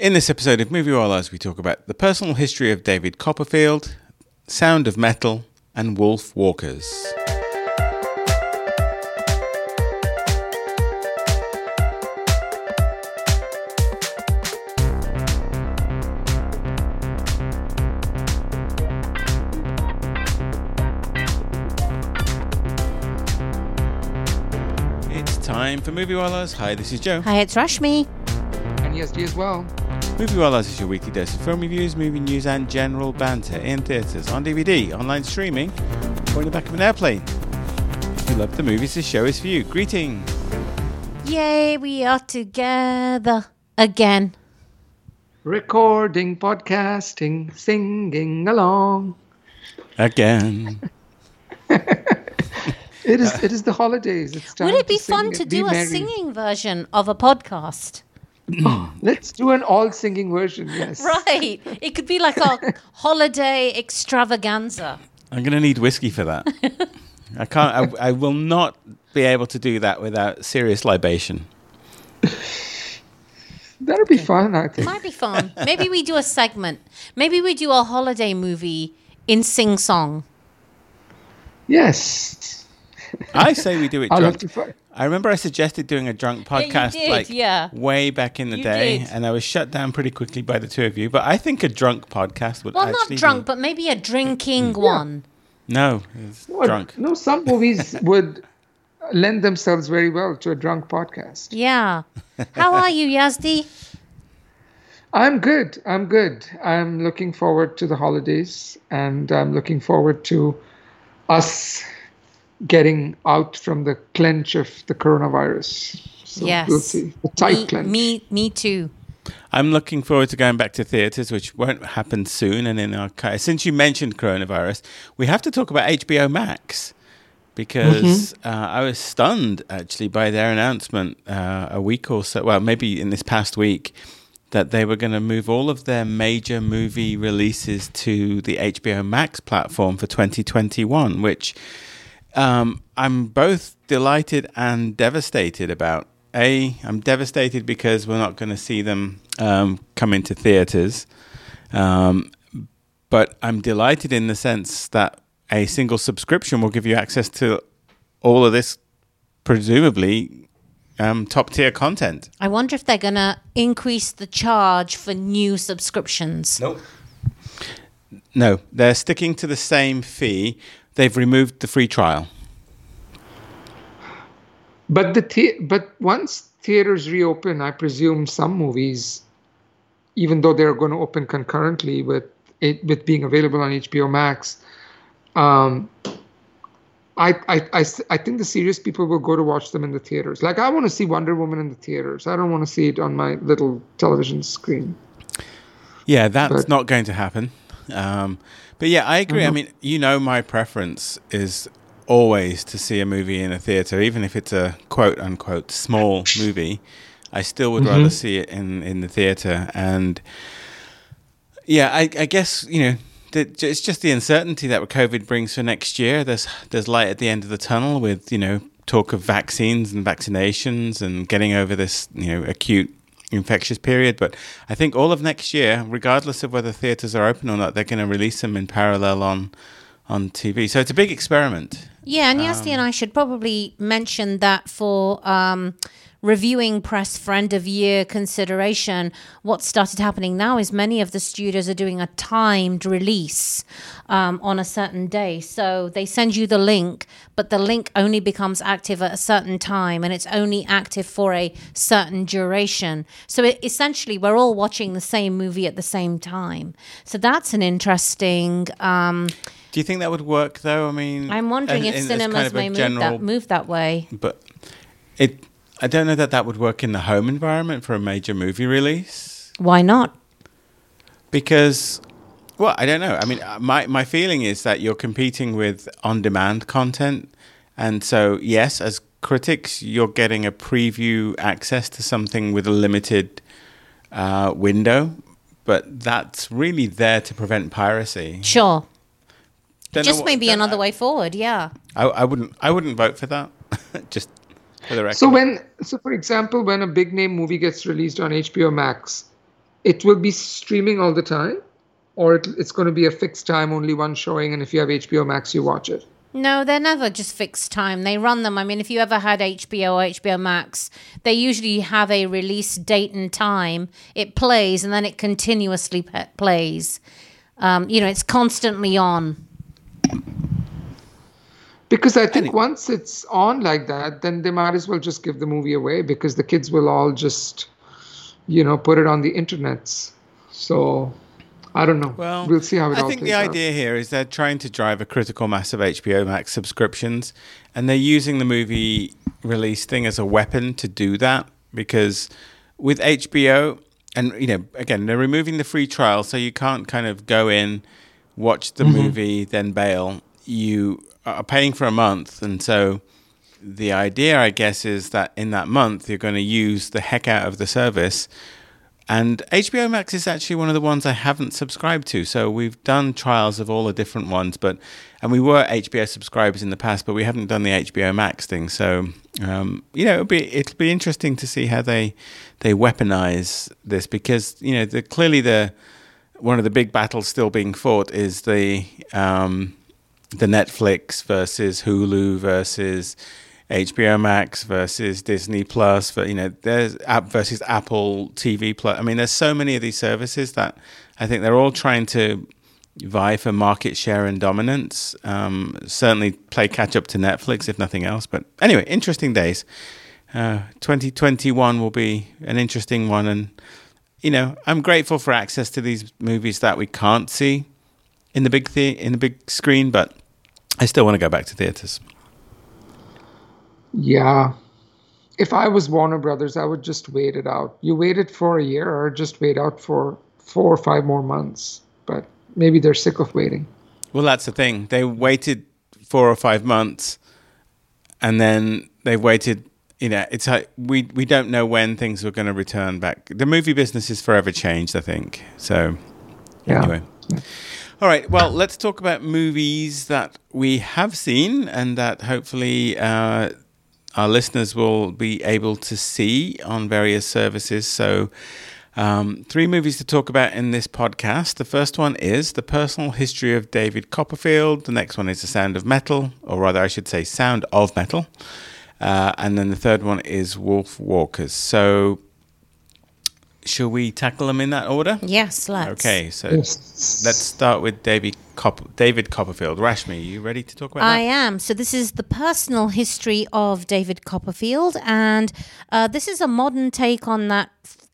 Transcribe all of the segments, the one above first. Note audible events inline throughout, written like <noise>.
In this episode of Movie Wallahs, we talk about the personal history of David Copperfield, Sound of Metal, and Wolfwalkers. It's time for Movie Wallahs. Hi, this is Joe. Hi, it's Rashmi. And yes, you as well. Movie Wallahs is your weekly dose of film reviews, movie news, and general banter in theatres, on DVD, online streaming, or in the back of an airplane. If you love the movies, this show is for you. Greetings. Yay, we are together again. Recording, podcasting, singing along. Again. <laughs> It is it is the holidays. It's time Would it be to fun to do a merry. singing version of a podcast? <clears throat> Let's do an all singing version, yes. Right. It could be like a <laughs> holiday extravaganza. I'm going to need whiskey for that. I can't, I, I will not be able to do that without serious libation. <laughs> That'll be fun, I think. Might be fun. Maybe we do a segment. Maybe we do a holiday movie in sing song. Yes. I say we do it <laughs> I'll drunk. Have to find I remember I suggested doing a drunk Yeah, podcast did, like yeah. way back in the You day, did. and I was shut down pretty quickly by the two of you. But I think a drunk podcast would Well, actually not drunk, be- but maybe a drinking mm. one. no, it's drunk. No, some movies <laughs> would lend themselves very well to a drunk podcast. Yeah. How are you, Yazdi? I'm good. I'm good. I'm looking forward to the holidays and I'm looking forward to us getting out from the clench of the coronavirus. So yes. We'll see. The tight me, clench. me, me too. I'm looking forward to going back to theatres, which won't happen soon. And in our since you mentioned coronavirus, we have to talk about HBO Max because uh, I was stunned actually by their announcement uh, a week or so, well, maybe in this past week, that they were going to move all of their major movie releases to the HBO Max platform for 2021, which um, I'm both delighted and devastated about. A, I'm devastated because we're not going to see them um, come into theaters. Um, but I'm delighted in the sense that a single subscription will give you access to all of this, presumably um, top tier content. I wonder if they're going to increase the charge for new subscriptions. Nope. No, they're sticking to the same fee. They've removed the free trial. But the the- but once theaters reopen, I presume some movies, even though they're going to open concurrently with it with being available on HBO Max, um, I, I, I, I think the serious people will go to watch them in the theaters. Like I want to see Wonder Woman in the theaters. I don't want to see it on my little television screen. Yeah, that's But- not going to happen. Um, but yeah, I agree. I mean, you know, my preference is always to see a movie in a theater, even if it's a quote unquote small movie. I still would rather see it in, in the theater. And yeah, I, I guess, you know, it's just the uncertainty that COVID brings for next year. There's there's light at the end of the tunnel with you know talk of vaccines and vaccinations and getting over this you know acute infectious period. But I think all of next year, regardless of whether theaters are open or not, they're going to release them in parallel on on TV. So it's a big experiment. Yeah, and Yazdi and I should probably mention that for um, reviewing press friend of year consideration, what started happening now is many of the studios are doing a timed release um, on a certain day. So they send you the link, but the link only becomes active at a certain time and it's only active for a certain duration. So it, essentially, we're all watching the same movie at the same time. So that's an interesting. Um, Do you think that would work though? I mean, I'm wondering and- if cinemas kind of may move that move that way. but it. I don't know that that would work in the home environment for a major movie release. Why not? because well i don't know i mean uh, my my feeling is that you're competing with on demand content and so yes as critics you're getting a preview access to something with a limited uh, window but that's really there to prevent piracy Sure. Don't Just what- maybe another way forward. Yeah. I, I wouldn't i wouldn't vote for that <laughs> just for the record So when, so for example, when a big name movie gets released on HBO Max, it will be streaming all the time, or it, it's going to be a fixed time, only one showing, and if you have HBO Max, you watch it. No, they're never just fixed time. They run them. I mean, if you ever had HBO or HBO Max, they usually have a release date and time. It plays and then it continuously pe- plays. Um, you know, it's constantly on. Because I think once it's on like that, then they might as well just give the movie away because the kids will all just, you know, put it on the internets. So I don't know. Well, we'll see how it. I think the out. idea here is they're trying to drive a critical mass of HBO Max subscriptions, and they're using the movie release thing as a weapon to do that. Because with HBO, and you know, again, they're removing the free trial, so you can't kind of go in, watch the mm-hmm. movie, then bail. You are paying for a month, and so the idea, I guess, is that in that month you're going to use the heck out of the service. And HBO Max is actually one of the ones I haven't subscribed to. So we've done trials of all the different ones, but and we were HBO subscribers in the past, but we haven't done the HBO Max thing. So um, you know, it'll be it'll be interesting to see how they they weaponize this because you know the clearly the one of the big battles still being fought is the um, the Netflix versus Hulu versus HBO Max versus Disney Plus. For you know, there's app versus Apple TV Plus. I mean, there's so many of these services that I think they're all trying to vie for market share and dominance. Um, certainly play catch up to Netflix, if nothing else. But anyway, interesting days. Uh, 2021 will be an interesting one, and you know, I'm grateful for access to these movies that we can't see in the big the- in the big screen, but I still want to go back to theaters. Yeah. If I was Warner Brothers, I would just wait it out. You wait it for a year or just wait out for four or five more months. But maybe they're sick of waiting. Well, that's the thing. They waited four or five months, and then they waited. You know, it's like we we don't know when things are going to return back. The movie business is forever changed. I think so. Yeah. Anyway. All right. Well, let's talk about movies that we have seen and that hopefully uh, our listeners will be able to see on various services. So, um, three movies to talk about in this podcast. The first one is The Personal History of David Copperfield. The next one is The Sound of Metal, or rather, I should say, Sound of Metal. Uh, and then the third one is Wolfwalkers. So, shall we tackle them in that order? Yes, let's. Okay, so Yes. let's start with David Cop- David Copperfield. Rashmi, are you ready to talk about I that? I am. So, this is the personal history of David Copperfield, and uh, this is a modern take on that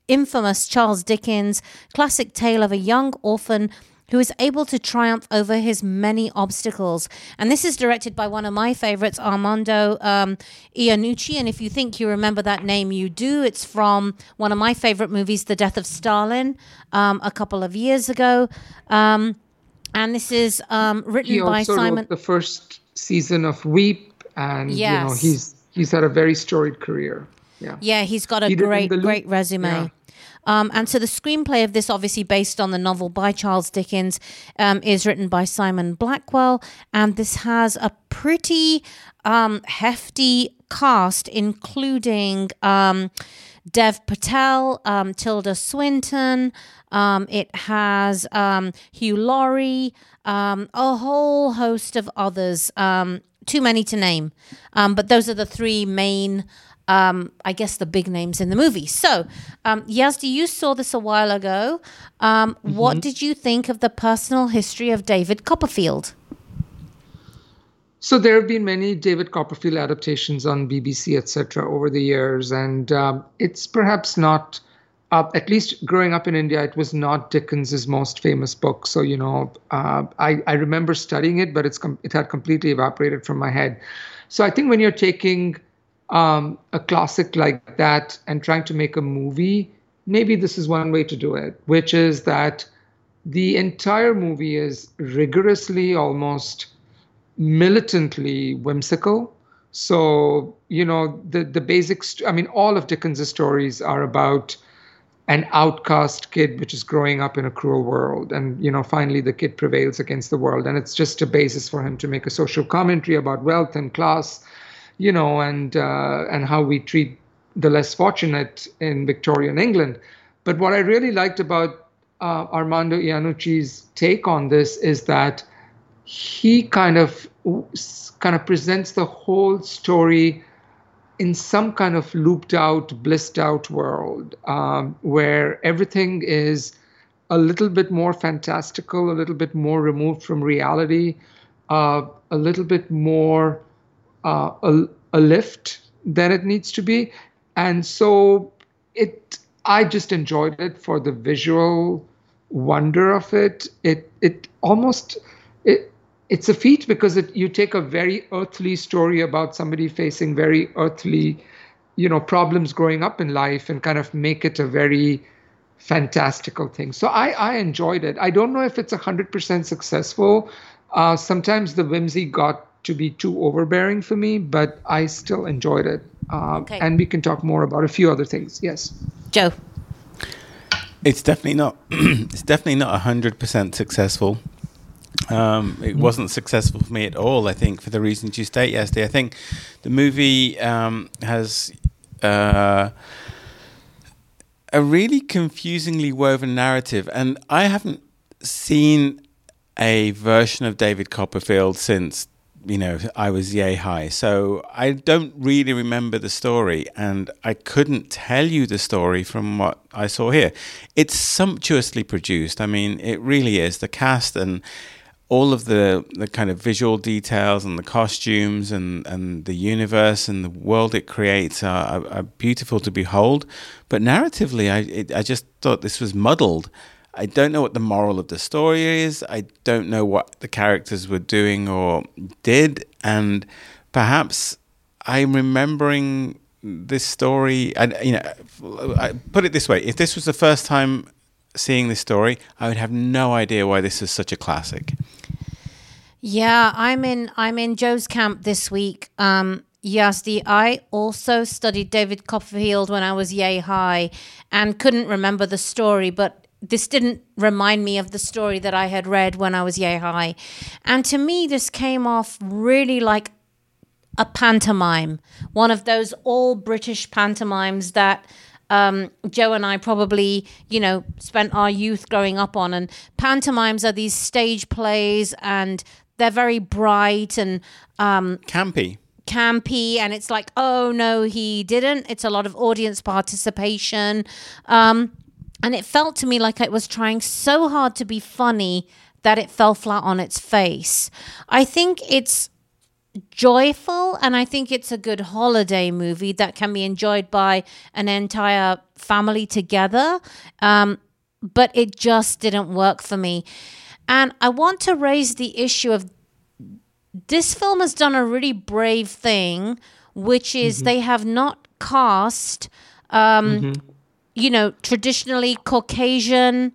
infamous Charles Dickens classic tale of a young orphan who is able to triumph over his many obstacles. And this is directed by one of my favorites, Armando um, Iannucci. And if you think you remember that name, you do. It's from one of my favorite movies, The Death of Stalin, um, a couple of years ago. Um, and this is um, written He by also Simon. the first season of Veep, and you know he's he's had a very storied career. Yeah. Yeah, he's got a He great, great resume. Yeah. Um, and so the screenplay of this, obviously based on the novel by Charles Dickens, um, is written by Simon Blackwell. And this has a pretty um, hefty cast, including um, Dev Patel, um, Tilda Swinton. Um, it has Hugh Laurie, a whole host of others. Too many to name. Um, but those are the three main um, I guess the big names in the movie. So, um, Yazdi, you saw this a while ago. Um, What did you think of the personal history of David Copperfield? So there have been many David Copperfield adaptations on BBC, etc., over the years, and um, it's perhaps not. Uh, at least growing up in India, it was not Dickens's most famous book. So you know, uh, I I remember studying it, but it's com- it had completely evaporated from my head. So I think when you're taking um, a classic like that and trying to make a movie, maybe this is one way to do it, which is that the entire movie is rigorously, almost militantly whimsical. So, you know, the, the basics, I mean, all of Dickens's stories are about an outcast kid which is growing up in a cruel world. And, you know, finally the kid prevails against the world. And it's just a basis for him to make a social commentary about wealth and class you know, and uh, and how we treat the less fortunate in Victorian England. But what I really liked about uh, Armando Iannucci's take on this is that he kind of kind of presents the whole story in some kind of looped out, blissed out world um, where everything is a little bit more fantastical, a little bit more removed from reality, uh, a little bit more uh, a, a lift than it needs to be. And so it, I just enjoyed it for the visual wonder of it. It, it almost, it, it's a feat because it, you take a very earthly story about somebody facing very earthly you know problems growing up in life and kind of make it a very fantastical thing so i i enjoyed it i don't know if it's 100% successful uh, sometimes the whimsy got to be too overbearing for me but i still enjoyed it uh, okay. and we can talk more about a few other things yes joe it's definitely not <clears throat> it's definitely not 100% successful um, it mm. wasn't successful for me at all. I think for the reasons you state yesterday. I think the movie um, has uh, a really confusingly woven narrative, and I haven't seen a version of David Copperfield since you know I was yay high. So I don't really remember the story, and I couldn't tell you the story from what I saw here. It's sumptuously produced. I mean, it really is. The cast and all of the, the kind of visual details and the costumes and, and the universe and the world it creates are, are, are beautiful to behold. But narratively, I, it, I just thought this was muddled. I don't know what the moral of the story is. I don't know what the characters were doing or did. And perhaps I'm remembering this story. And, you know, I put it this way if this was the first time seeing this story, I would have no idea why this is such a classic. Yeah, I'm in I'm in Joe's camp this week. Um I also studied David Copperfield when I was yay high and couldn't remember the story, but this didn't remind me of the story that I had read when I was yay high. And to me, this came off really like a pantomime, one of those all British pantomimes that um, Joe and I probably, you know, spent our youth growing up on. And pantomimes are these stage plays, and they're very bright and um, campy. Campy, and it's like, oh no, he didn't. It's a lot of audience participation. Um, and it felt to me like it was trying so hard to be funny that it fell flat on its face. I think it's joyful and I think it's a good holiday movie that can be enjoyed by an entire family together. Um, but it just didn't work for me. And I want to raise the issue of this film has done a really brave thing, which is mm-hmm. they have not cast, um, mm-hmm. You know, traditionally Caucasian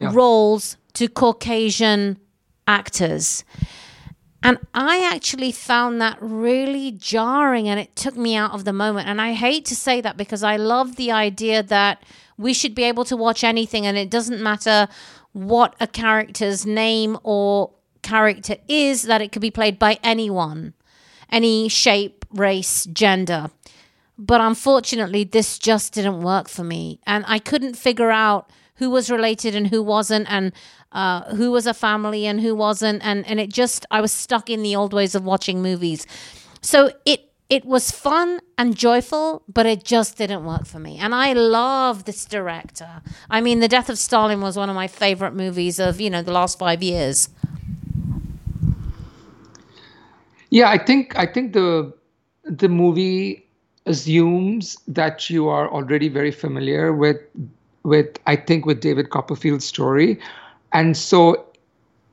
yeah. roles to Caucasian actors. And I actually found that really jarring and it took me out of the moment. And I hate to say that because I love the idea that we should be able to watch anything and it doesn't matter what a character's name or character is, that it could be played by anyone, any shape, race, gender. But unfortunately, this just didn't work for me. And I couldn't figure out who was related and who wasn't. And uh, who was a family and who wasn't, and and it just I was stuck in the old ways of watching movies. So it it was fun and joyful, but it just didn't work for me. And I love this director. I mean, The Death of Stalin was one of my favorite movies of you know the last five years. Yeah, I think I think the the movie assumes that you are already very familiar with with I think with David Copperfield's story and so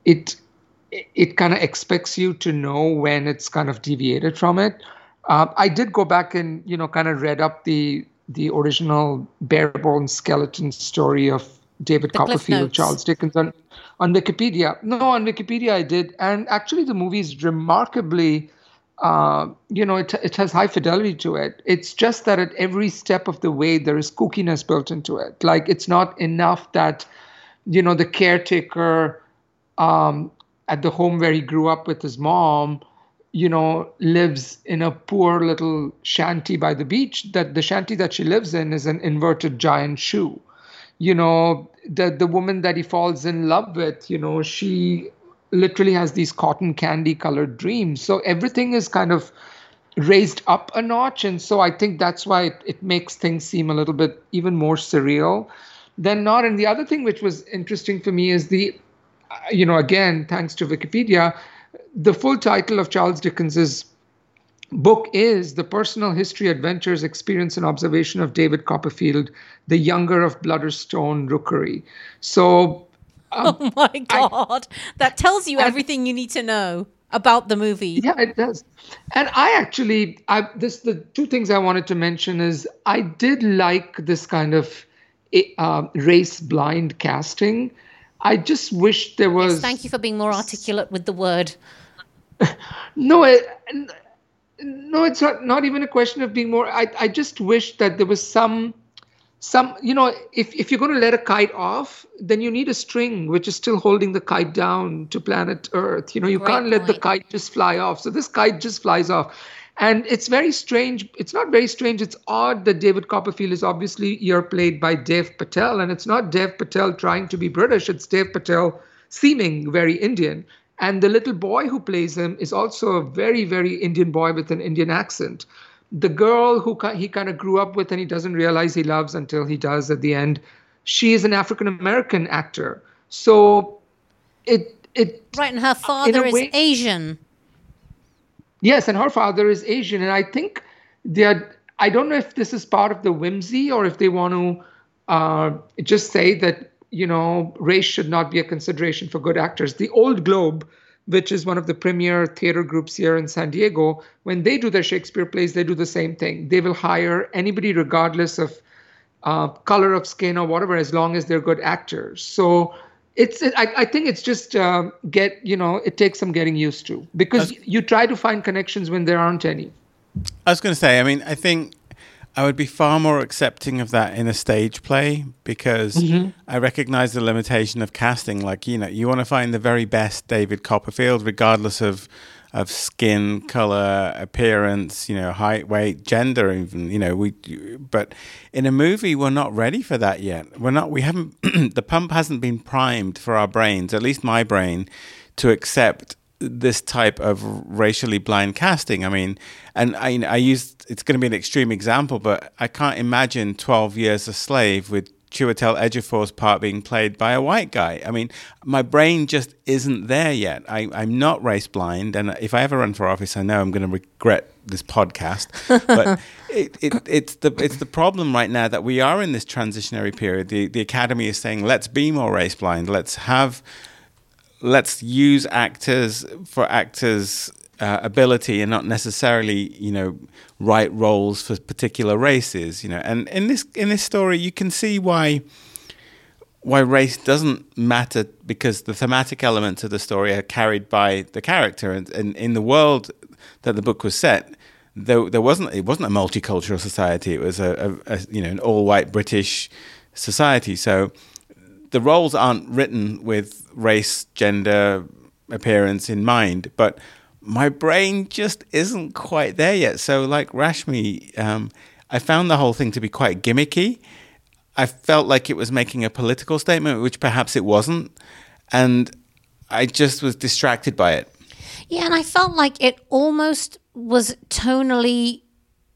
it it kind of expects you to know when it's kind of deviated from it. Uh, I did go back and you know kind of read up the the original bare bones skeleton story of David the Copperfield, Charles Dickens on, on Wikipedia. No, on Wikipedia I did, and actually the movie is remarkably, uh, you know, it it has high fidelity to it. It's just that at every step of the way there is kookiness built into it. Like it's not enough that you know, the caretaker um, at the home where he grew up with his mom, you know, lives in a poor little shanty by the beach. That the shanty that she lives in is an inverted giant shoe. you know the the woman that he falls in love with you know she literally has these cotton candy colored dreams so everything is kind of raised up a notch and so i think that's why it, it makes things seem a little bit even more surreal than not and the other thing which was interesting for me is the uh, you know again thanks to wikipedia the full title of charles dickens's book is The Personal History, Adventures, Experience, and Observation of David Copperfield, the younger of Blunderstone Rookery. So. Um, <laughs> oh my God. I, that tells you everything you need to know about the movie. Yeah, it does. And I actually, I this the two things I wanted to mention is I did like this kind of uh, race blind casting. I just wish there was. Yes, thank you for being more articulate with the word. <laughs> no, it, no it's not not even a question of being more i i just wish that there was some some you know if if you're going to let a kite off then you need a string which is still holding the kite down to planet earth. You know you Great can't let the kite just fly off. So this kite just flies off. And it's very strange it's not very strange it's odd that david copperfield is obviously ear played by dev patel and it's not dev patel trying to be british it's dev patel seeming very indian. And the little boy who plays him is also a very, very Indian boy with an Indian accent. The girl who he kind of grew up with and he doesn't realize he loves until he does at the end, she is an African American actor. So it it right, and her father is way, Asian. Yes, and her father is Asian, and I think they're. I don't know if this is part of the whimsy or if they want to uh, just say that you know, race should not be a consideration for good actors. The Old Globe, which is one of the premier theater groups here in San Diego, when they do their Shakespeare plays, they do the same thing. They will hire anybody, regardless of uh, color of skin or whatever, as long as they're good actors. So it's it, I, I think it's just uh, get you know it takes some getting used to because you try to find connections when there aren't any. I was going to say, I mean, I think I would be far more accepting of that in a stage play because mm-hmm. I recognize the limitation of casting. Like, you know, you want to find the very best David Copperfield, regardless of of skin color, appearance, you know, height, weight, gender, even. You know, we. But in a movie, we're not ready for that yet. We're not. We haven't. <clears throat> the pump hasn't been primed for our brains, at least my brain, to accept this type of racially blind casting. I mean, and I, I used it's going to be an extreme example, but I can't imagine Twelve Years a Slave with Chiwetel Ejiofor's part being played by a white guy. I mean, my brain just isn't there yet. I, am not race blind, and if I ever run for office, I know I'm going to regret this podcast. but <laughs> it, it, it's the it's the problem right now that we are in this transitionary period. The the academy is saying, let's be more race blind. Let's have let's use actors for actors' uh, ability and not necessarily, you know, write roles for particular races. You know, and in this in this story, you can see why why race doesn't matter because the thematic elements of the story are carried by the character, and, and in the world that the book was set. There, there wasn't it wasn't a multicultural society. It was a, a, a you know an all white British society. So the roles aren't written with race, gender, appearance in mind, but my brain just isn't quite there yet. So, like Rashmi, um, I found the whole thing to be quite gimmicky. I felt like it was making a political statement, which perhaps it wasn't. And I just was distracted by it. Yeah, and I felt like it almost was tonally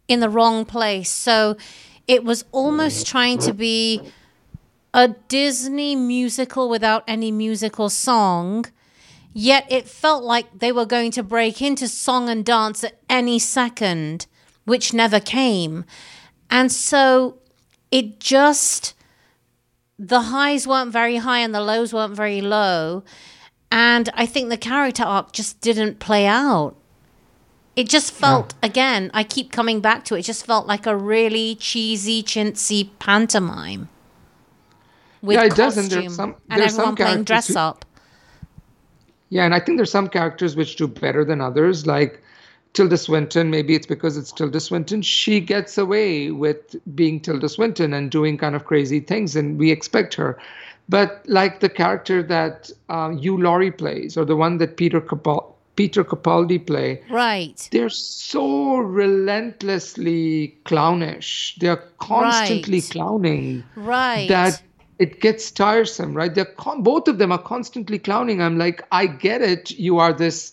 in the wrong place. So it was almost trying to be a Disney musical without any musical song, yet it felt like they were going to break into song and dance at any second, which never came. And so it just, the highs weren't very high and the lows weren't very low. And I think the character arc just didn't play out. It just felt, again, I keep coming back to it, it just felt like a really cheesy, chintzy pantomime with yeah, it costume, does, and, there's some, and everyone playing dress who, up. Yeah, and I think there's some characters which do better than others, like Tilda Swinton. Maybe it's because it's Tilda Swinton. She gets away with being Tilda Swinton and doing kind of crazy things, and we expect her. But like the character that uh, Hugh Laurie plays, or the one that Peter Capaldi, Peter Capaldi play. Right. They're so relentlessly clownish. They're constantly right. clowning. Right. That it gets tiresome, right? They're con- both of them are constantly clowning. I'm like, I get it. You are this,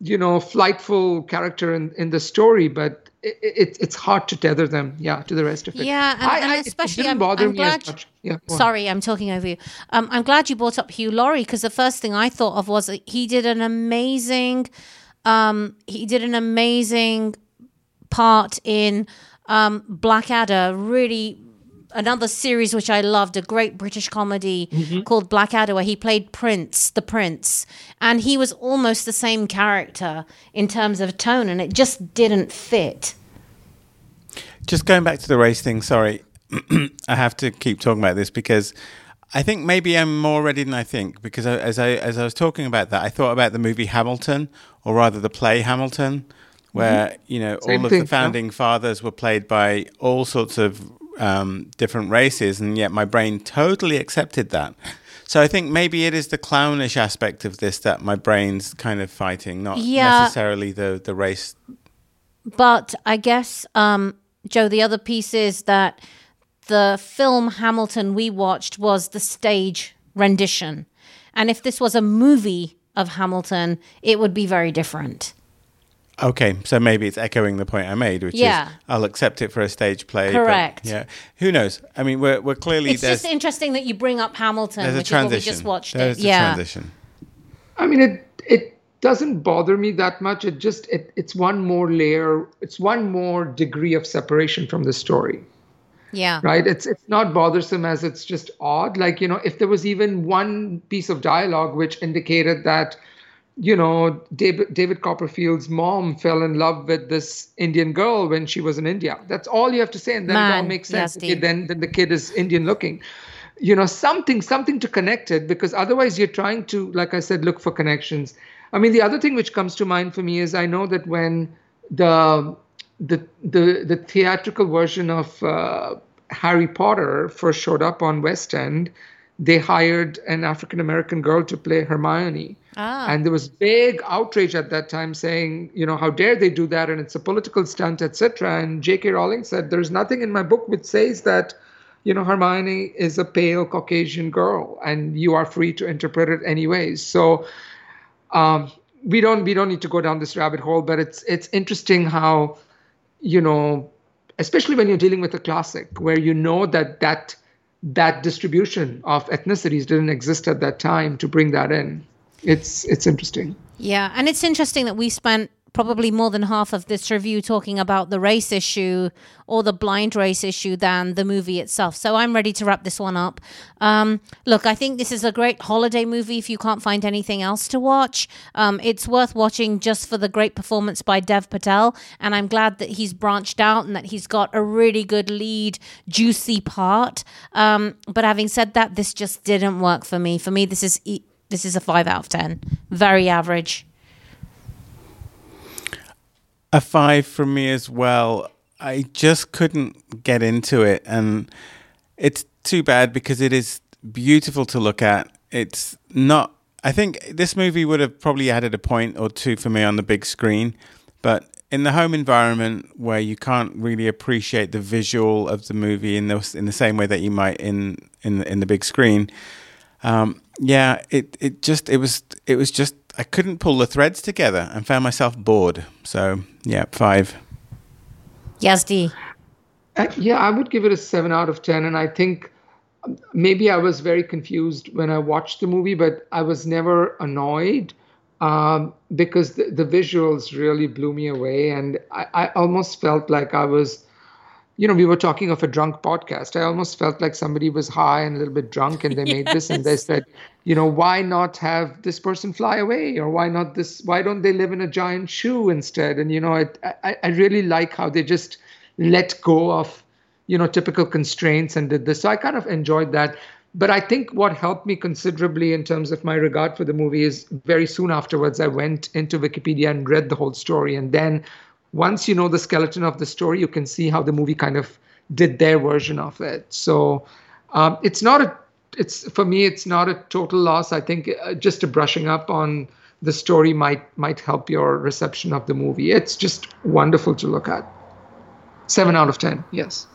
you know, flightful character in, in the story, but it, it, it's hard to tether them, yeah, to the rest of it. Yeah, and, I, and I, especially I'm, I'm glad. much. Yeah. Sorry, I'm talking over you. Um, I'm glad you brought up Hugh Laurie because the first thing I thought of was he did an amazing, um, he did an amazing part in um, Blackadder. Really, another series which I loved, a great British comedy Mm-hmm. called Blackadder, where he played Prince, the Prince, and he was almost the same character in terms of tone, and it just didn't fit. Just going back to the race thing, sorry. <clears throat> I have to keep talking about this because I think maybe I'm more ready than I think because I, as I as I was talking about that, I thought about the movie Hamilton, or rather the play Hamilton, where you know Same all of thing, the yeah. founding fathers were played by all sorts of um, different races, and yet my brain totally accepted that. So I think maybe it is the clownish aspect of this that my brain's kind of fighting, not Yeah. necessarily the the race. But I guess, um, Joe, the other piece is that the film Hamilton we watched was the stage rendition. And if this was a movie of Hamilton, it would be very different. Okay, so maybe it's echoing the point I made, which Yeah. is I'll accept it for a stage play. but, Correct. yeah. Who knows? I mean, we're we're clearly It's just interesting that you bring up Hamilton, there's a which is what we transition. just watched There's it. a Yeah. transition. I mean, it it doesn't bother me that much. It just it, it's one more layer. It's one more degree of separation from the story. Yeah. right it's it's not bothersome as it's just odd like you know if there was even one piece of dialogue which indicated that you know david david copperfield's mom fell in love with this indian girl when she was in india. That's all you have to say and then it all makes sense. Okay, then then the kid is indian looking. You know something something to connect it because otherwise you're trying to like i said look for connections. I mean the other thing which comes to mind for me is i know that when the the the, the theatrical version of uh, harry potter first showed up on west end they hired an african american girl to play hermione. Ah. and there was big outrage at that time saying you know how dare they do that? And it's a political stunt etc and j.k rowling said there's nothing in my book which says that you know hermione is a pale caucasian girl and you are free to interpret it anyways. So um, we don't we don't need to go down this rabbit hole but it's it's interesting how you know especially when you're dealing with a classic where you know that that that distribution of ethnicities didn't exist at that time to bring that in. It's it's interesting. Yeah, and it's interesting that we spent probably more than half of this review talking about the race issue or the blind race issue than the movie itself. So I'm ready to wrap this one up. Um, look, I think this is a great holiday movie if you can't find anything else to watch. Um, it's worth watching just for the great performance by Dev Patel. And I'm glad that he's branched out and that he's got a really good lead, juicy part. Um, but having said that, this just didn't work for me. For me, this is. E- this is a five out of ten. Very average. A five from me as well. I just couldn't get into it, and it's too bad because it is beautiful to look at. It's not. I think this movie would have probably added a point or two for me on the big screen, but in the home environment where you can't really appreciate the visual of the movie in the in the same way that you might in in in the big screen. Um, yeah, it it just it was it was just I couldn't pull the threads together and found myself bored. So yeah, five. Yazdi. Uh, yeah, I would give it a seven out of 10. And I think um, maybe I was very confused when I watched the movie, but I was never annoyed um, because the, the visuals really blew me away. And I, I almost felt like I was, you know, we were talking of a drunk podcast. I almost felt like somebody was high and a little bit drunk and they made this and they said, you know, why not have this person fly away? Or why not this, why don't they live in a giant shoe instead? And, you know, it, I, I really like how they just, let go of you know typical constraints and did this. So i kind of enjoyed that. But i think what helped me considerably in terms of my regard for the movie is very soon afterwards i went into wikipedia and read the whole story. And then once you know the skeleton of the story you can see how the movie kind of did their version of it. So um, it's not a it's for me it's not a total loss i think uh, just a brushing up on the story might might help your reception of the movie it's just wonderful to look at Seven out of ten. Yes.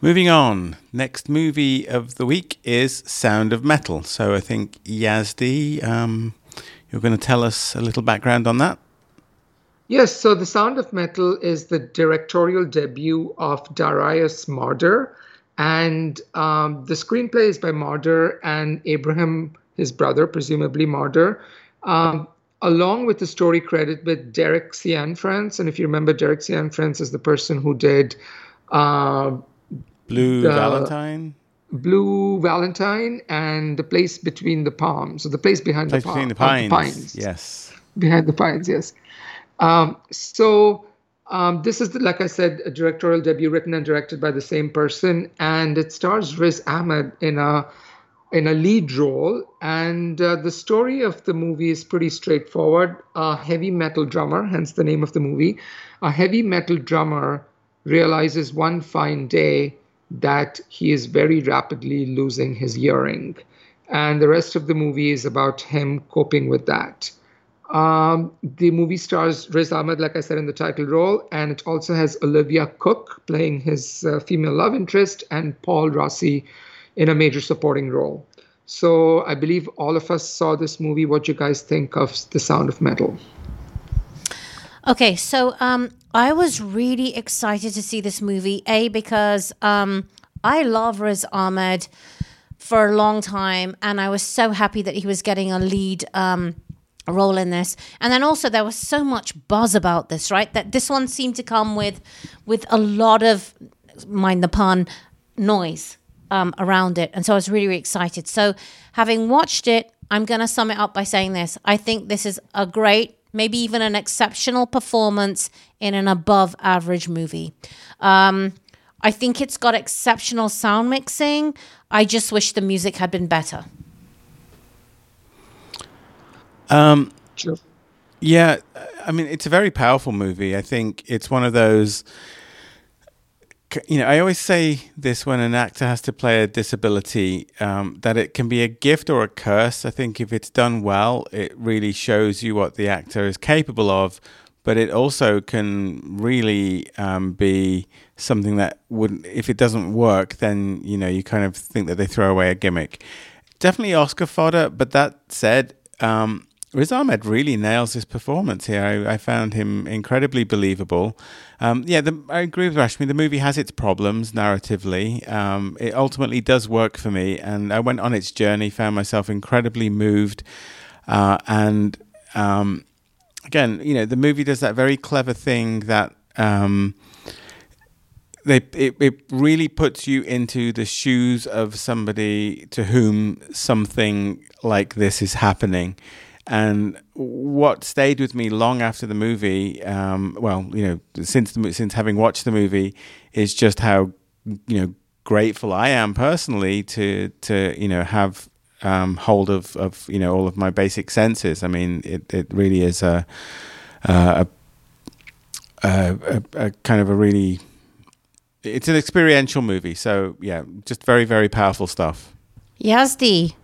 Moving on, next movie of the week is Sound of Metal. So I think Yazdi, um, you're going to tell us a little background on that. Yes, so The Sound of Metal is the directorial debut of Darius Marder, and um, the screenplay is by Marder and Abraham, his brother, presumably Marder, um, along with the story credit with Derek Cianfrance. And if you remember, Derek Cianfrance is the person who did. Uh, Blue Valentine. Blue Valentine and the place between the palms, so the place behind place the, between the pines. the pines. Yes. Behind the pines, yes. Um, so um, this is, like I said, a directorial debut written and directed by the same person, and it stars Riz Ahmed in a in a lead role. And uh, the story of the movie is pretty straightforward. A heavy metal drummer, hence the name of the movie, a heavy metal drummer realizes one fine day that he is very rapidly losing his hearing. And the rest of the movie is about him coping with that. Um, the movie stars Riz Ahmed, like I said, in the title role, and it also has Olivia Cooke playing his uh, female love interest and Paul Raci in a major supporting role. So I believe all of us saw this movie. What you guys think of The Sound of Metal? Okay, so um, I was really excited to see this movie. A because um, I love Riz Ahmed for a long time, and I was so happy that he was getting a lead um, role in this. And then also there was so much buzz about this, right? That this one seemed to come with with a lot of mind the pun noise um, around it, and so I was really, really excited. So having watched it, I'm going to sum it up by saying this: I think this is a great maybe even an exceptional performance in an above average movie. Um, I think it's got exceptional sound mixing. I just wish the music had been better. Um, sure. Yeah, I mean, it's a very powerful movie. I think it's one of those you know, I always say this when an actor has to play a disability, um, that it can be a gift or a curse. I think if it's done well, it really shows you what the actor is capable of, but it also can really um, be something that would, if it doesn't work, then you know you kind of think that they throw away a gimmick. Definitely Oscar fodder, but that said, um, Riz Ahmed really nails his performance here. I, I found him incredibly believable. Um, yeah, the, I agree with Rashmi. The movie has its problems narratively. Um, it ultimately does work for me, and I went on its journey, found myself incredibly moved, uh, and um, again, you know, the movie does that very clever thing that. Um, they, it, it really puts you into the shoes of somebody to whom something like this is happening and what stayed with me long after the movie, um, well, you know, since the, since having watched the movie, is just how you know grateful I am personally to to you know have um, hold of, of you know all of my basic senses. I mean, it, it really is a a, a, a, kind of a really it's an experiential movie. So yeah, just very very powerful stuff. Yazdi.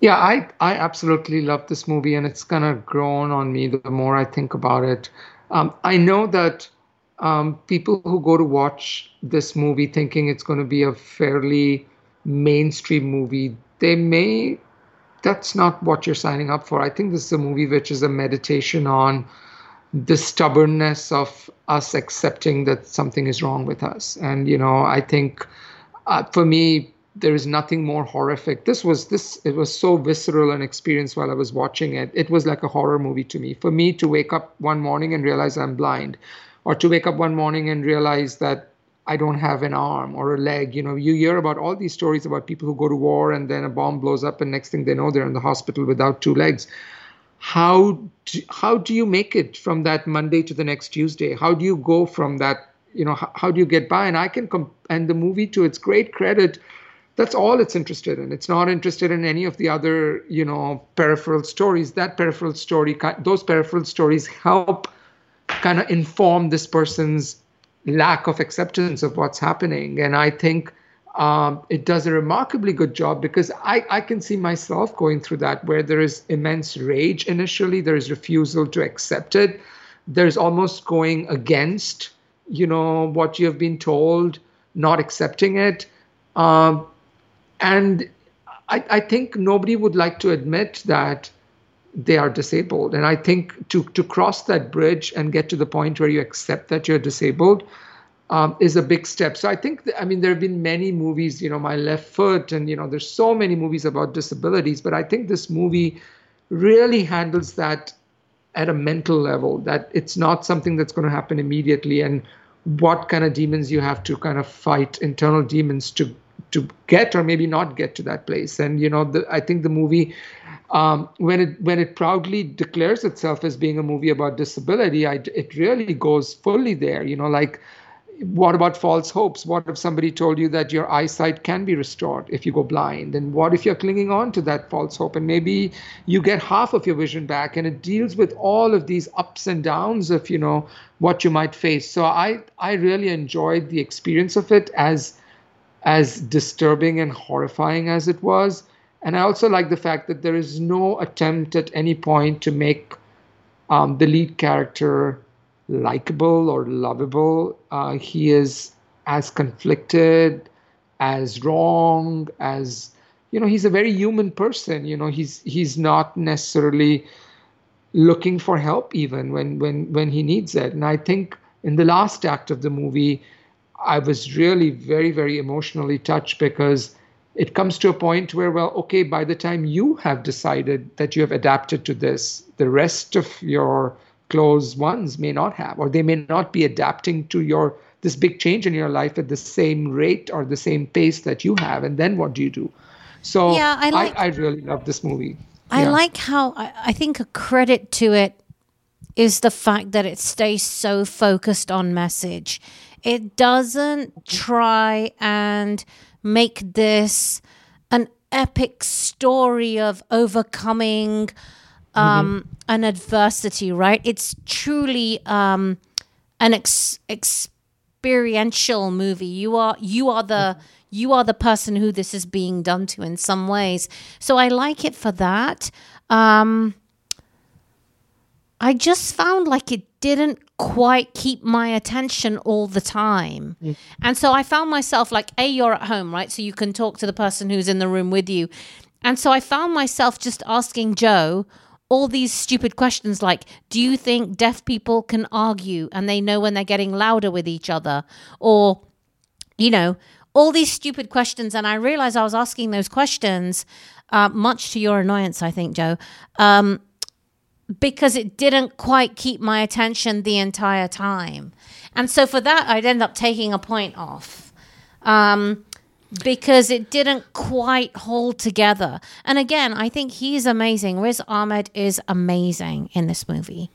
Yeah, I, I absolutely love this movie, and it's kind of grown on me the more I think about it. Um, I know that um, people who go to watch this movie thinking it's going to be a fairly mainstream movie, they may, that's not what you're signing up for. I think this is a movie which is a meditation on the stubbornness of us accepting that something is wrong with us. And, you know, I think uh, for me, there is nothing more horrific. This was this it was so visceral an experience while I was watching it. It was like a horror movie to me. For me to wake up one morning and realize I'm blind, or to wake up one morning and realize that I don't have an arm or a leg. You know, you hear about all these stories about people who go to war and then a bomb blows up and next thing they know they're in the hospital without two legs. How do, how do you make it from that Monday to the next Tuesday? How do you go from that? You know, how, how do you get by? And I can comp- and the movie to its great credit that's all it's interested in. It's not interested in any of the other you know peripheral stories. That peripheral story those peripheral stories help kind of inform this person's lack of acceptance of what's happening. And i think um, it does a remarkably good job because I, I can see myself going through that where there is immense rage initially there is refusal to accept it. There's almost going against you know what you have been told not accepting it. Um, and I, I think nobody would like to admit that they are disabled. And I think to, to cross that bridge and get to the point where you accept that you're disabled um, is a big step. So I think, th- I mean, there have been many movies, you know, My Left Foot, and, you know, there's so many movies about disabilities, but I think this movie really handles that at a mental level, that it's not something that's going to happen immediately, and what kind of demons you have to kind of fight, internal demons to to get or maybe not get to that place. And you know, the, I think the movie, um, when it when it proudly declares itself as being a movie about disability, I, it really goes fully there. You know, like what about false hopes? What if somebody told you that your eyesight can be restored if you go blind? And what if you're clinging on to that false hope and maybe you get half of your vision back? And it deals with all of these ups and downs of, you know, what you might face. So I, I really enjoyed the experience of it as as disturbing and horrifying as it was. And I also like the fact that there is no attempt at any point to make um, the lead character likable or lovable. Uh, he is as conflicted, as wrong, as you know. He's a very human person. You know, he's he's not necessarily looking for help even when when when he needs it. And I think in the last act of the movie, I was really very very emotionally touched because it comes to a point where well okay by the time you have decided that you have adapted to this the rest of your close ones may not have or they may not be adapting to your this big change in your life at the same rate or the same pace that you have and then what do you do so Yeah, I like- I, I really love this movie I Yeah. like how I, I think a credit to it is the fact that it stays so focused on message. It doesn't try and make this an epic story of overcoming um, an adversity, right? It's truly um, an ex- experiential movie. You are you are the you are the person who this is being done to in some ways. So I like it for that. Um, I just found like it didn't quite keep my attention all the time. And so I found myself like, A, you're at home, right? So you can talk to the person who's in the room with you. And so I found myself just asking Joe all these stupid questions like, do you think deaf people can argue and they know when they're getting louder with each other? Or, you know, all these stupid questions. And I realized I was asking those questions, uh, much to your annoyance, I think, Joe. Um, because it didn't quite keep my attention the entire time. And so for that, I'd end up taking a point off um, because it didn't quite hold together. And again, I think he's amazing. Riz Ahmed is amazing in this movie.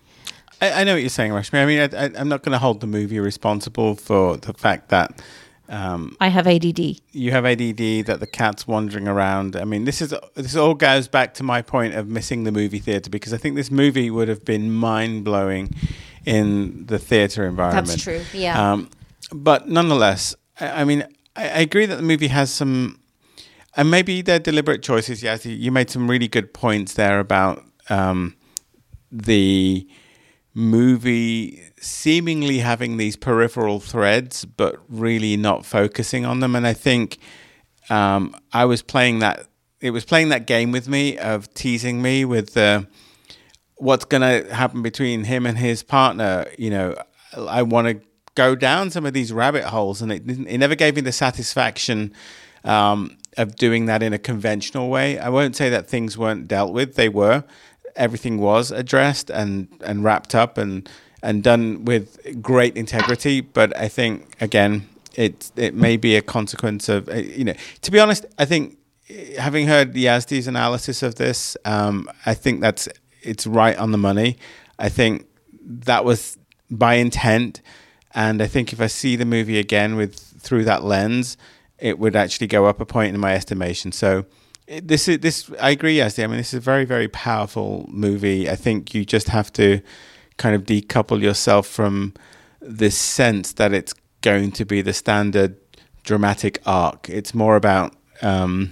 I, I know what you're saying, Rashmi. I mean, I, I'm not going to hold the movie responsible for the fact that um, I have ADD. you have ADD, that the cat's wandering around. I mean, this is this all goes back to my point of missing the movie theater because I think this movie would have been mind blowing in the theater environment. That's true, yeah. Um, but nonetheless, I, I mean, I, I agree that the movie has some, and maybe they're deliberate choices. Yes, you made some really good points there about um, the movie seemingly having these peripheral threads, but really not focusing on them. And I think um, I was playing that. It was playing that game with me of teasing me with the what's going to happen between him and his partner. You know, I want to go down some of these rabbit holes, and it it never gave me the satisfaction um, of doing that in a conventional way. I won't say that things weren't dealt with; they were. Everything was addressed and and wrapped up and and done with great integrity. But I think again, it it may be a consequence of uh, you know. To be honest, I think uh, having heard Yazdi's analysis of this, um, I think that's it's right on the money. I think that was by intent, and I think if I see the movie again with through that lens, it would actually go up a point in my estimation. So this is this. I agree, Yazdi. I mean, this is a very very powerful movie. I think you just have to kind of decouple yourself from this sense that it's going to be the standard dramatic arc. It's more about um,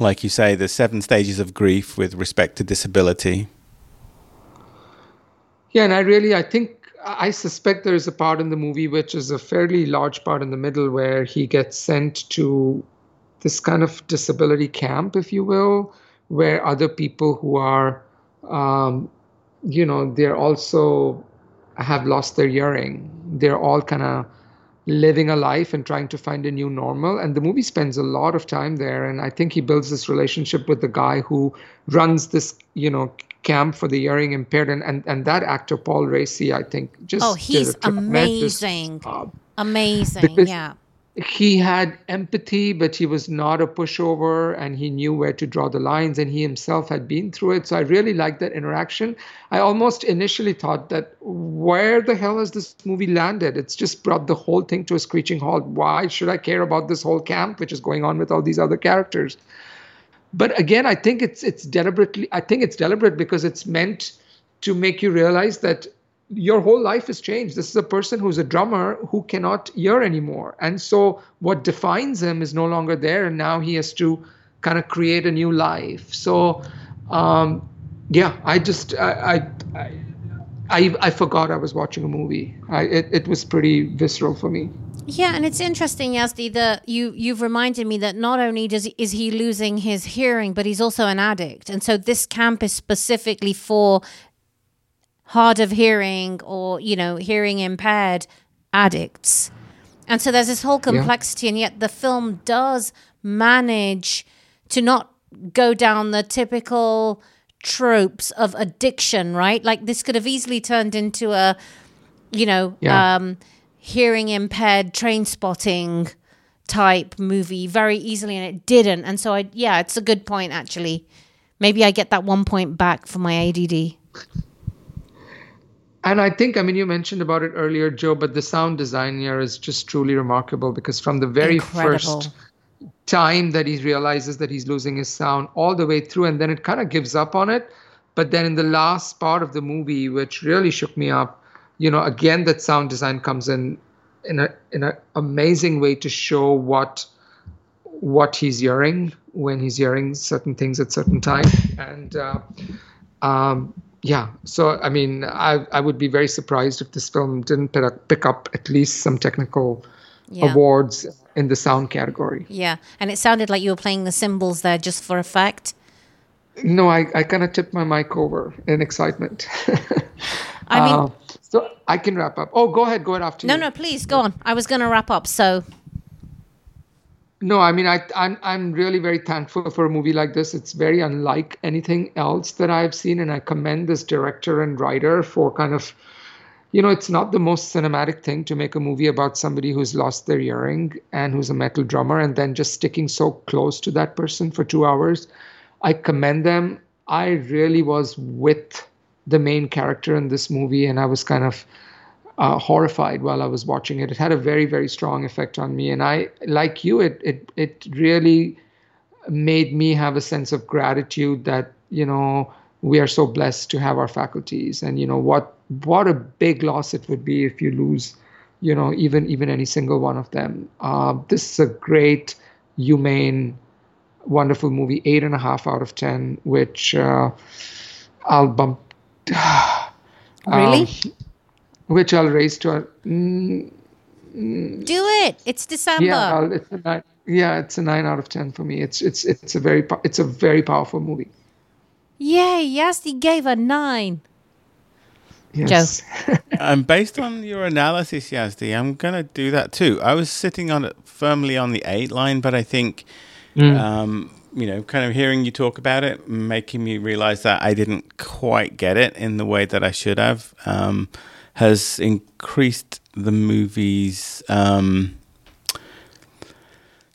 like you say, the seven stages of grief with respect to disability. Yeah, and I really, I think I suspect there is a part in the movie which is a fairly large part in the middle where he gets sent to this kind of disability camp, if you will, where other people who are, um, you know, they're also have lost their hearing. They're all kind of living a life and trying to find a new normal. And the movie spends a lot of time there. And I think he builds this relationship with the guy who runs this, you know, camp for the hearing impaired. And and, and that actor Paul Raci, I think, just oh, he's amazing, amazing, because, yeah he had empathy, but he was not a pushover and he knew where to draw the lines and he himself had been through it. So I really liked that interaction. I almost initially thought that where the hell has this movie landed? It's just brought the whole thing to a screeching halt. Why should I care about this whole camp, which is going on with all these other characters? But again, I think it's it's deliberately I think it's deliberate because it's meant to make you realize that your whole life has changed. This is a person who's a drummer who cannot hear anymore. And so what defines him is no longer there. And now he has to kind of create a new life. So, um, yeah, I just, I, I, I, I, forgot I was watching a movie. I, it, it was pretty visceral for me. Yeah, and it's interesting, Yazdi, that you you've reminded me that not only does he, is he losing his hearing, but he's also an addict, and so this camp is specifically for hard of hearing or, you know, hearing impaired addicts. And so there's this whole complexity, yeah. and yet the film does manage to not go down the typical tropes of addiction, right? Like this could have easily turned into a, you know, yeah. um, hearing impaired Trainspotting type movie very easily, and it didn't. And so I, yeah, it's a good point actually. Maybe I get that one point back for my ADD. And I think, I mean, you mentioned about it earlier, Joe, but the sound design here is just truly remarkable because from the very Incredible. first time that he realizes that he's losing his sound all the way through, and then it kind of gives up on it. But then in the last part of the movie, which really shook me up, you know, again, that sound design comes in in a in an amazing way to show what what he's hearing when he's hearing certain things at certain time and uh, um, yeah so i mean i i would be very surprised if this film didn't pick up at least some technical yeah. awards in the sound category. Yeah and it sounded like you were playing the cymbals there just for effect. No i i kind of tipped my mic over in excitement. <laughs> I mean uh, so i can wrap up. Oh go ahead go ahead after no you. No, no please go on. I was going to wrap up so no, I mean I I'm I'm really very thankful for a movie like this. It's very unlike anything else that I've seen, and I commend this director and writer for kind of you know, it's not the most cinematic thing to make a movie about somebody who's lost their earring and who's a metal drummer and then just sticking so close to that person for two hours. I commend them. I really was with the main character in this movie, and I was kind of uh, horrified while I was watching it. It had a very, very strong effect on me, and I, like you, it it it really made me have a sense of gratitude that you know we are so blessed to have our faculties, and you know what what a big loss it would be if you lose, you know, even even any single one of them. Uh, this is a great, humane, wonderful movie. Eight and a half out of ten, which uh, I'll bump. <sighs> really? Um, which I'll raise to a. Mm, Do it. It's December. Yeah, it's a nine, yeah, it's a nine out of ten for me. It's it's it's a very it's a very powerful movie. Yay! Yazdi gave a nine. Yes. Joe. <laughs> and based on your analysis, Yazdi, I'm gonna do that too. I was sitting on it firmly on the eight line, but I think, mm. um, you know, kind of hearing you talk about it, making me realize that I didn't quite get it in the way that I should have. Um, has increased the movie's um,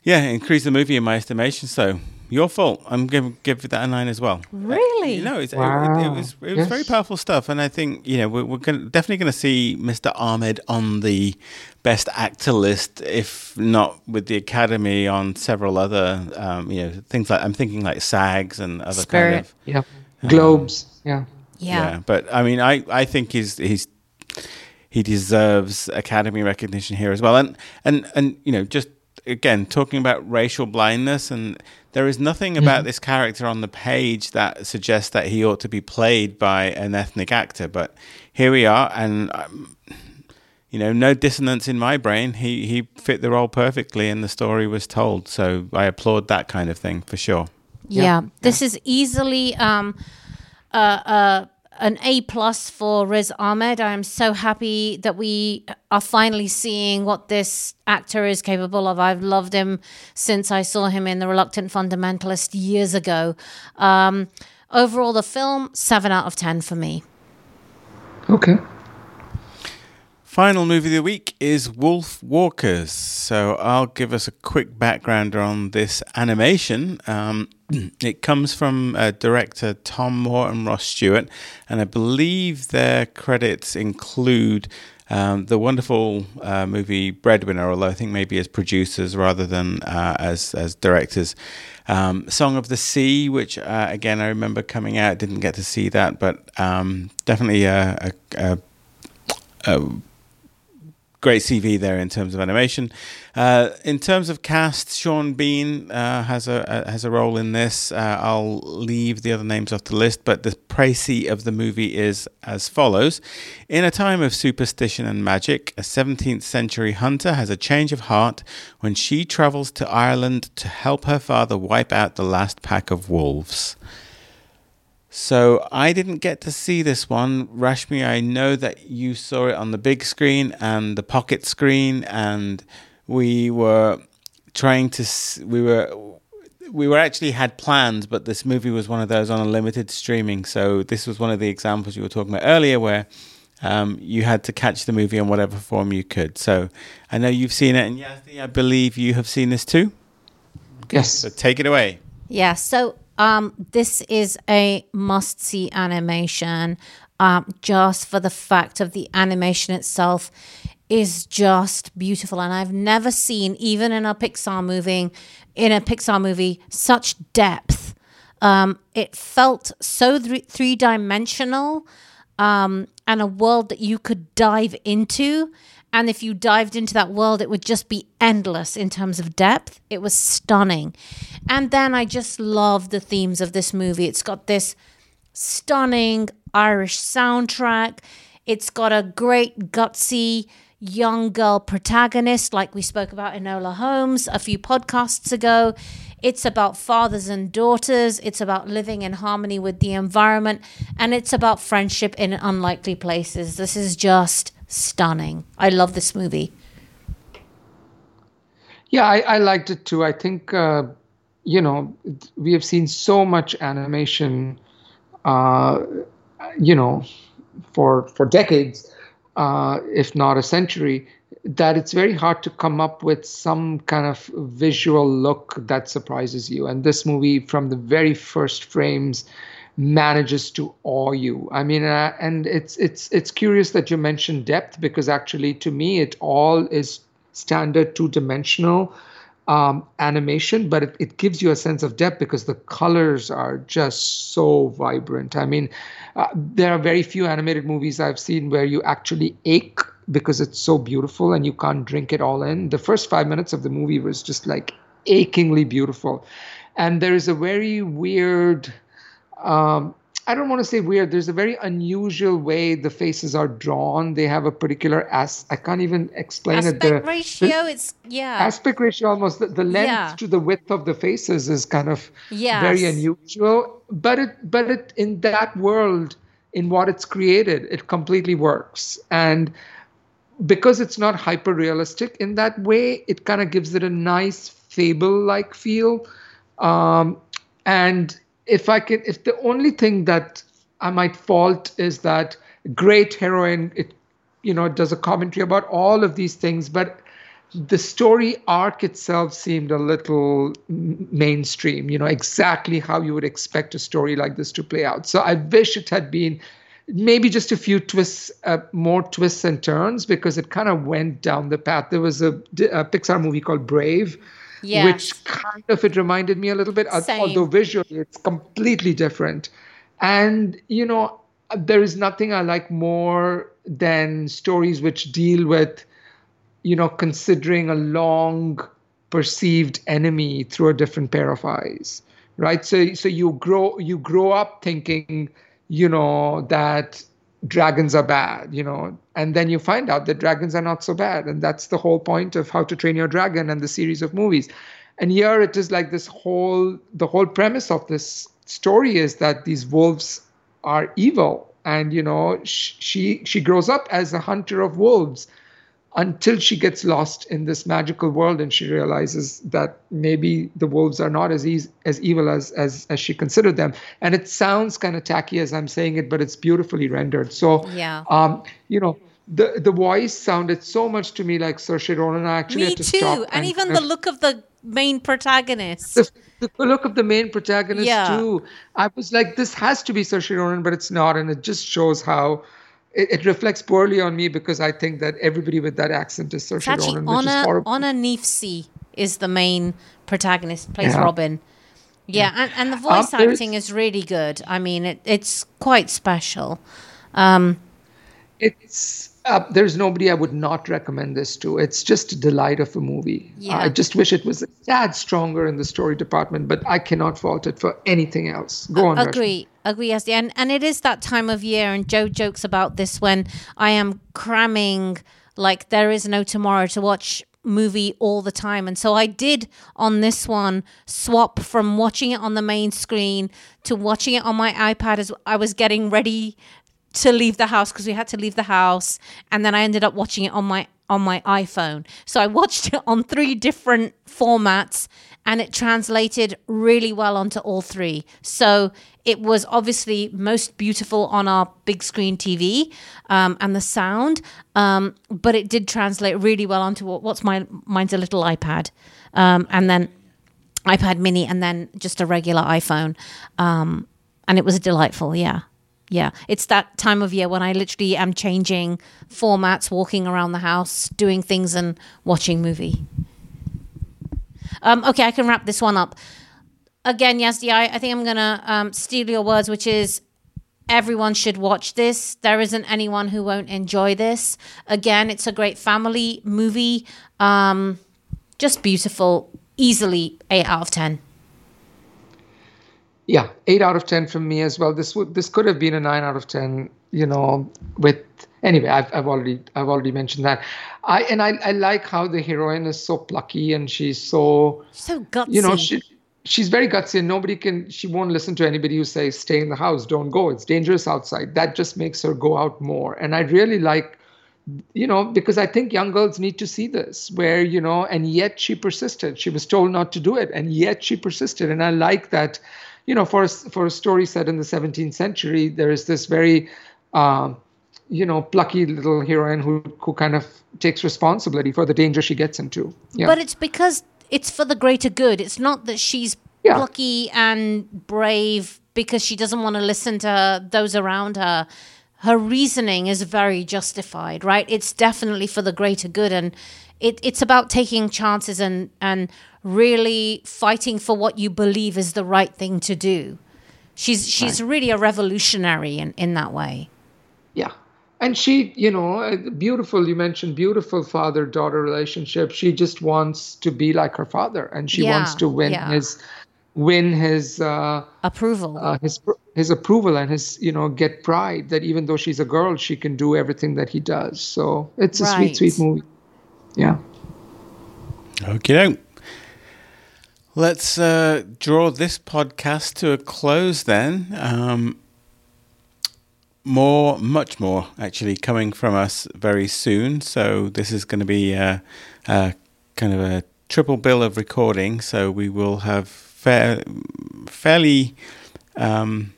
yeah, increased the movie in my estimation. So your fault. I'm going to give that a nine as well. Really? You know, it's, wow. it, it, was it was yes. very powerful stuff, and I think you know we're, we're gonna, definitely going to see Mr. Ahmed on the best actor list, if not with the Academy on several other um, you know things like I'm thinking like SAGs and other Spirit. kind of yeah Globes. Um, yeah. yeah. Yeah. But I mean, I I think he's he's he deserves Academy recognition here as well. And and and you know, just again talking about racial blindness, and there is nothing about mm-hmm. this character on the page that suggests that he ought to be played by an ethnic actor. But here we are, and um, you know, no dissonance in my brain. He he fit the role perfectly, and the story was told. So I applaud that kind of thing for sure. Yeah, yeah. this is easily um, uh, uh, an A plus for Riz Ahmed. I am so happy that we are finally seeing what this actor is capable of. I've loved him since I saw him in The Reluctant Fundamentalist years ago. Um, overall, the film seven out of ten for me. Okay. Final movie of the week is Wolfwalkers. So I'll give us a quick background on this animation. Um, <clears throat> it comes from uh, director Tomm Moore and Ross Stewart, and I believe their credits include um, the wonderful uh, movie Breadwinner, although I think maybe as producers rather than uh, as as directors. Um, Song of the Sea, which uh, again I remember coming out, didn't get to see that, but um, definitely a, a, a, a great CV there in terms of animation. Uh, in terms of cast, Sean Bean uh, has a, a, has a role in this. Uh, I'll leave the other names off the list, but the précis of the movie is as follows: In a time of superstition and magic, a 17th century hunter has a change of heart when she travels to Ireland to help her father wipe out the last pack of wolves. So I didn't get to see this one. Rashmi, I know that you saw it on the big screen and the pocket screen, and we were trying to. We were. We were actually had plans, but this movie was one of those on a limited streaming. So this was one of the examples you were talking about earlier, where um, you had to catch the movie in whatever form you could. So I know you've seen it, and Yazdi, I believe you have seen this too. Yes. So take it away. Yeah. So um, this is a must see animation um, just for the fact of the animation itself is just beautiful. And I've never seen, even in a Pixar movie, in a Pixar movie, such depth. Um, it felt so th- three dimensional um, and a world that you could dive into and if you dived into that world, it would just be endless in terms of depth. It was stunning. And then I just love the themes of this movie. It's got this stunning Irish soundtrack, it's got a great, gutsy, young girl protagonist, like we spoke about Enola Holmes a few podcasts ago. It's about fathers and daughters. It's about living in harmony with the environment. And it's about friendship in unlikely places. This is just stunning. I love this movie. Yeah, I, I liked it too. I think, uh, you know, we have seen so much animation, uh, you know, for for decades, uh, if not a century, that it's very hard to come up with some kind of visual look that surprises you. And this movie, from the very first frames, manages to awe you. I mean, uh, and it's it's it's curious that you mentioned depth because actually, to me, it all is standard two dimensional um, animation, but it, it gives you a sense of depth because the colors are just so vibrant. I mean, uh, there are very few animated movies I've seen where you actually ache because it's so beautiful and you can't drink it all in. The first five minutes of the movie was just like achingly beautiful. And there is a very weird um, I don't want to say weird. There's a very unusual way the faces are drawn. They have a particular as I can't even explain aspect it. The ratio, the it's yeah. Aspect ratio almost the, the length yeah. to the width of the faces is kind of yes. very unusual. But it but it in that world, in what it's created, it completely works. And because it's not hyper realistic in that way, it kind of gives it a nice fable like feel. Um, and if I can, if the only thing that I might fault is that great heroine, it you know, does a commentary about all of these things, but the story arc itself seemed a little mainstream, you know, exactly how you would expect a story like this to play out. So I wish it had been maybe just a few twists, uh, more twists and turns, because it kind of went down the path. There was a, a Pixar movie called Brave, yes. which kind of it reminded me a little bit, Same. although visually it's completely different. And, you know, there is nothing I like more than stories which deal with, you know, considering a long perceived enemy through a different pair of eyes. Right. So so you grow you grow up thinking, you know, that dragons are bad, you know, and then you find out that dragons are not so bad. And that's the whole point of How to Train Your Dragon and the series of movies. And here it is like this whole, the whole premise of this story is that these wolves are evil. And, you know, she, she grows up as a hunter of wolves until she gets lost in this magical world and she realizes that maybe the wolves are not as easy, as evil as, as as she considered them and it sounds kind of tacky as i'm saying it but it's beautifully rendered so yeah um you know the the voice sounded so much to me like Saoirse Ronan. I actually me had to too, stop and, and even the look of the main protagonist. The, the look of the main protagonist Yeah. too. I was like, this has to be Saoirse Ronan, but it's not, and it just shows how it, it reflects poorly on me because I think that everybody with that accent is Saoirse It's Ronan, which is Anna horrible. Honor Kneafsey is the main protagonist, plays Yeah. Robin. Yeah, and, and the voice Um, acting is really good. I mean, it, it's quite special. Um, it's uh, there's nobody I would not recommend this to. It's just a delight of a movie. Yeah. I just wish it was a tad stronger in the story department, but I cannot fault it for anything else. Go on, Rashmi. agree, agree, yes, and and it is that time of year, and Joe jokes about this when I am cramming like there is no tomorrow to watch movie all the time, and so I did on this one swap from watching it on the main screen to watching it on my iPad as I was getting ready to leave the house because we had to leave the house and then I ended up watching it on my on my iPhone. So I <laughs> watched it on three different formats and it translated really well onto all three. So it was obviously most beautiful on our big screen TV um, and the sound, um, but it did translate really well onto what, what's my mine's a little iPad, um, and then iPad Mini, and then just a regular iPhone, um, and it was delightful. Yeah. Yeah, it's that time of year when I literally am changing formats, walking around the house, doing things, and watching movie. Um, okay, I can wrap this one up. Again, Yazdi, I, I think I'm gonna um, steal your words, which is everyone should watch this. There isn't anyone who won't enjoy this. Again, it's a great family movie. Um, just beautiful. Easily eight out of ten. Yeah eight out of ten from me as well. This would this could have been a nine out of ten you know with anyway i've, I've already i've already mentioned that. I and I, I like how the heroine is so plucky and she's so So gutsy. you know she she's very gutsy and nobody can she won't listen to anybody who says stay in the house don't go. It's dangerous outside. That just makes her go out more. And i really like you know because i think young girls need to see this where you know and yet she persisted. She was told not to do it and yet she persisted. And i like that you know for a, for a story set in the 17th century there is this very um, you know plucky little heroine who who kind of takes responsibility for the danger she gets into yeah But it's because it's for the greater good. It's not that she's Yeah. plucky and brave because she doesn't want to listen to those around her. Her reasoning is very justified, right? It's definitely for the greater good, and it, it's about taking chances and and really fighting for what you believe is the right thing to do. She's she's really a revolutionary in, in that way. Yeah. And she, you know, uh, beautiful, you mentioned beautiful father daughter relationship. She just wants to be like her father and she Yeah, wants to win yeah. his win his uh, Approval. uh, his his approval and his you know get pride that even though she's a girl she can do everything that he does so it's a Right. sweet sweet movie yeah Okay. Let's uh, draw this podcast to a close then. Um, more, much more, actually, coming from us very soon. So this is going to be a, a kind of a triple bill of recording. So we will have fair, fairly, um,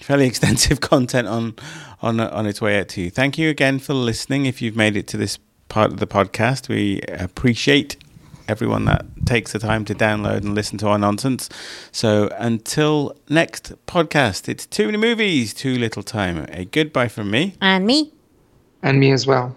fairly <laughs> extensive content on on on its way out to you. Thank you again for listening. If you've made it to this part of the podcast, we appreciate everyone that takes the time to download and listen to our nonsense. So until next podcast, it's too many movies, too little time. A goodbye from me. and me. and me as well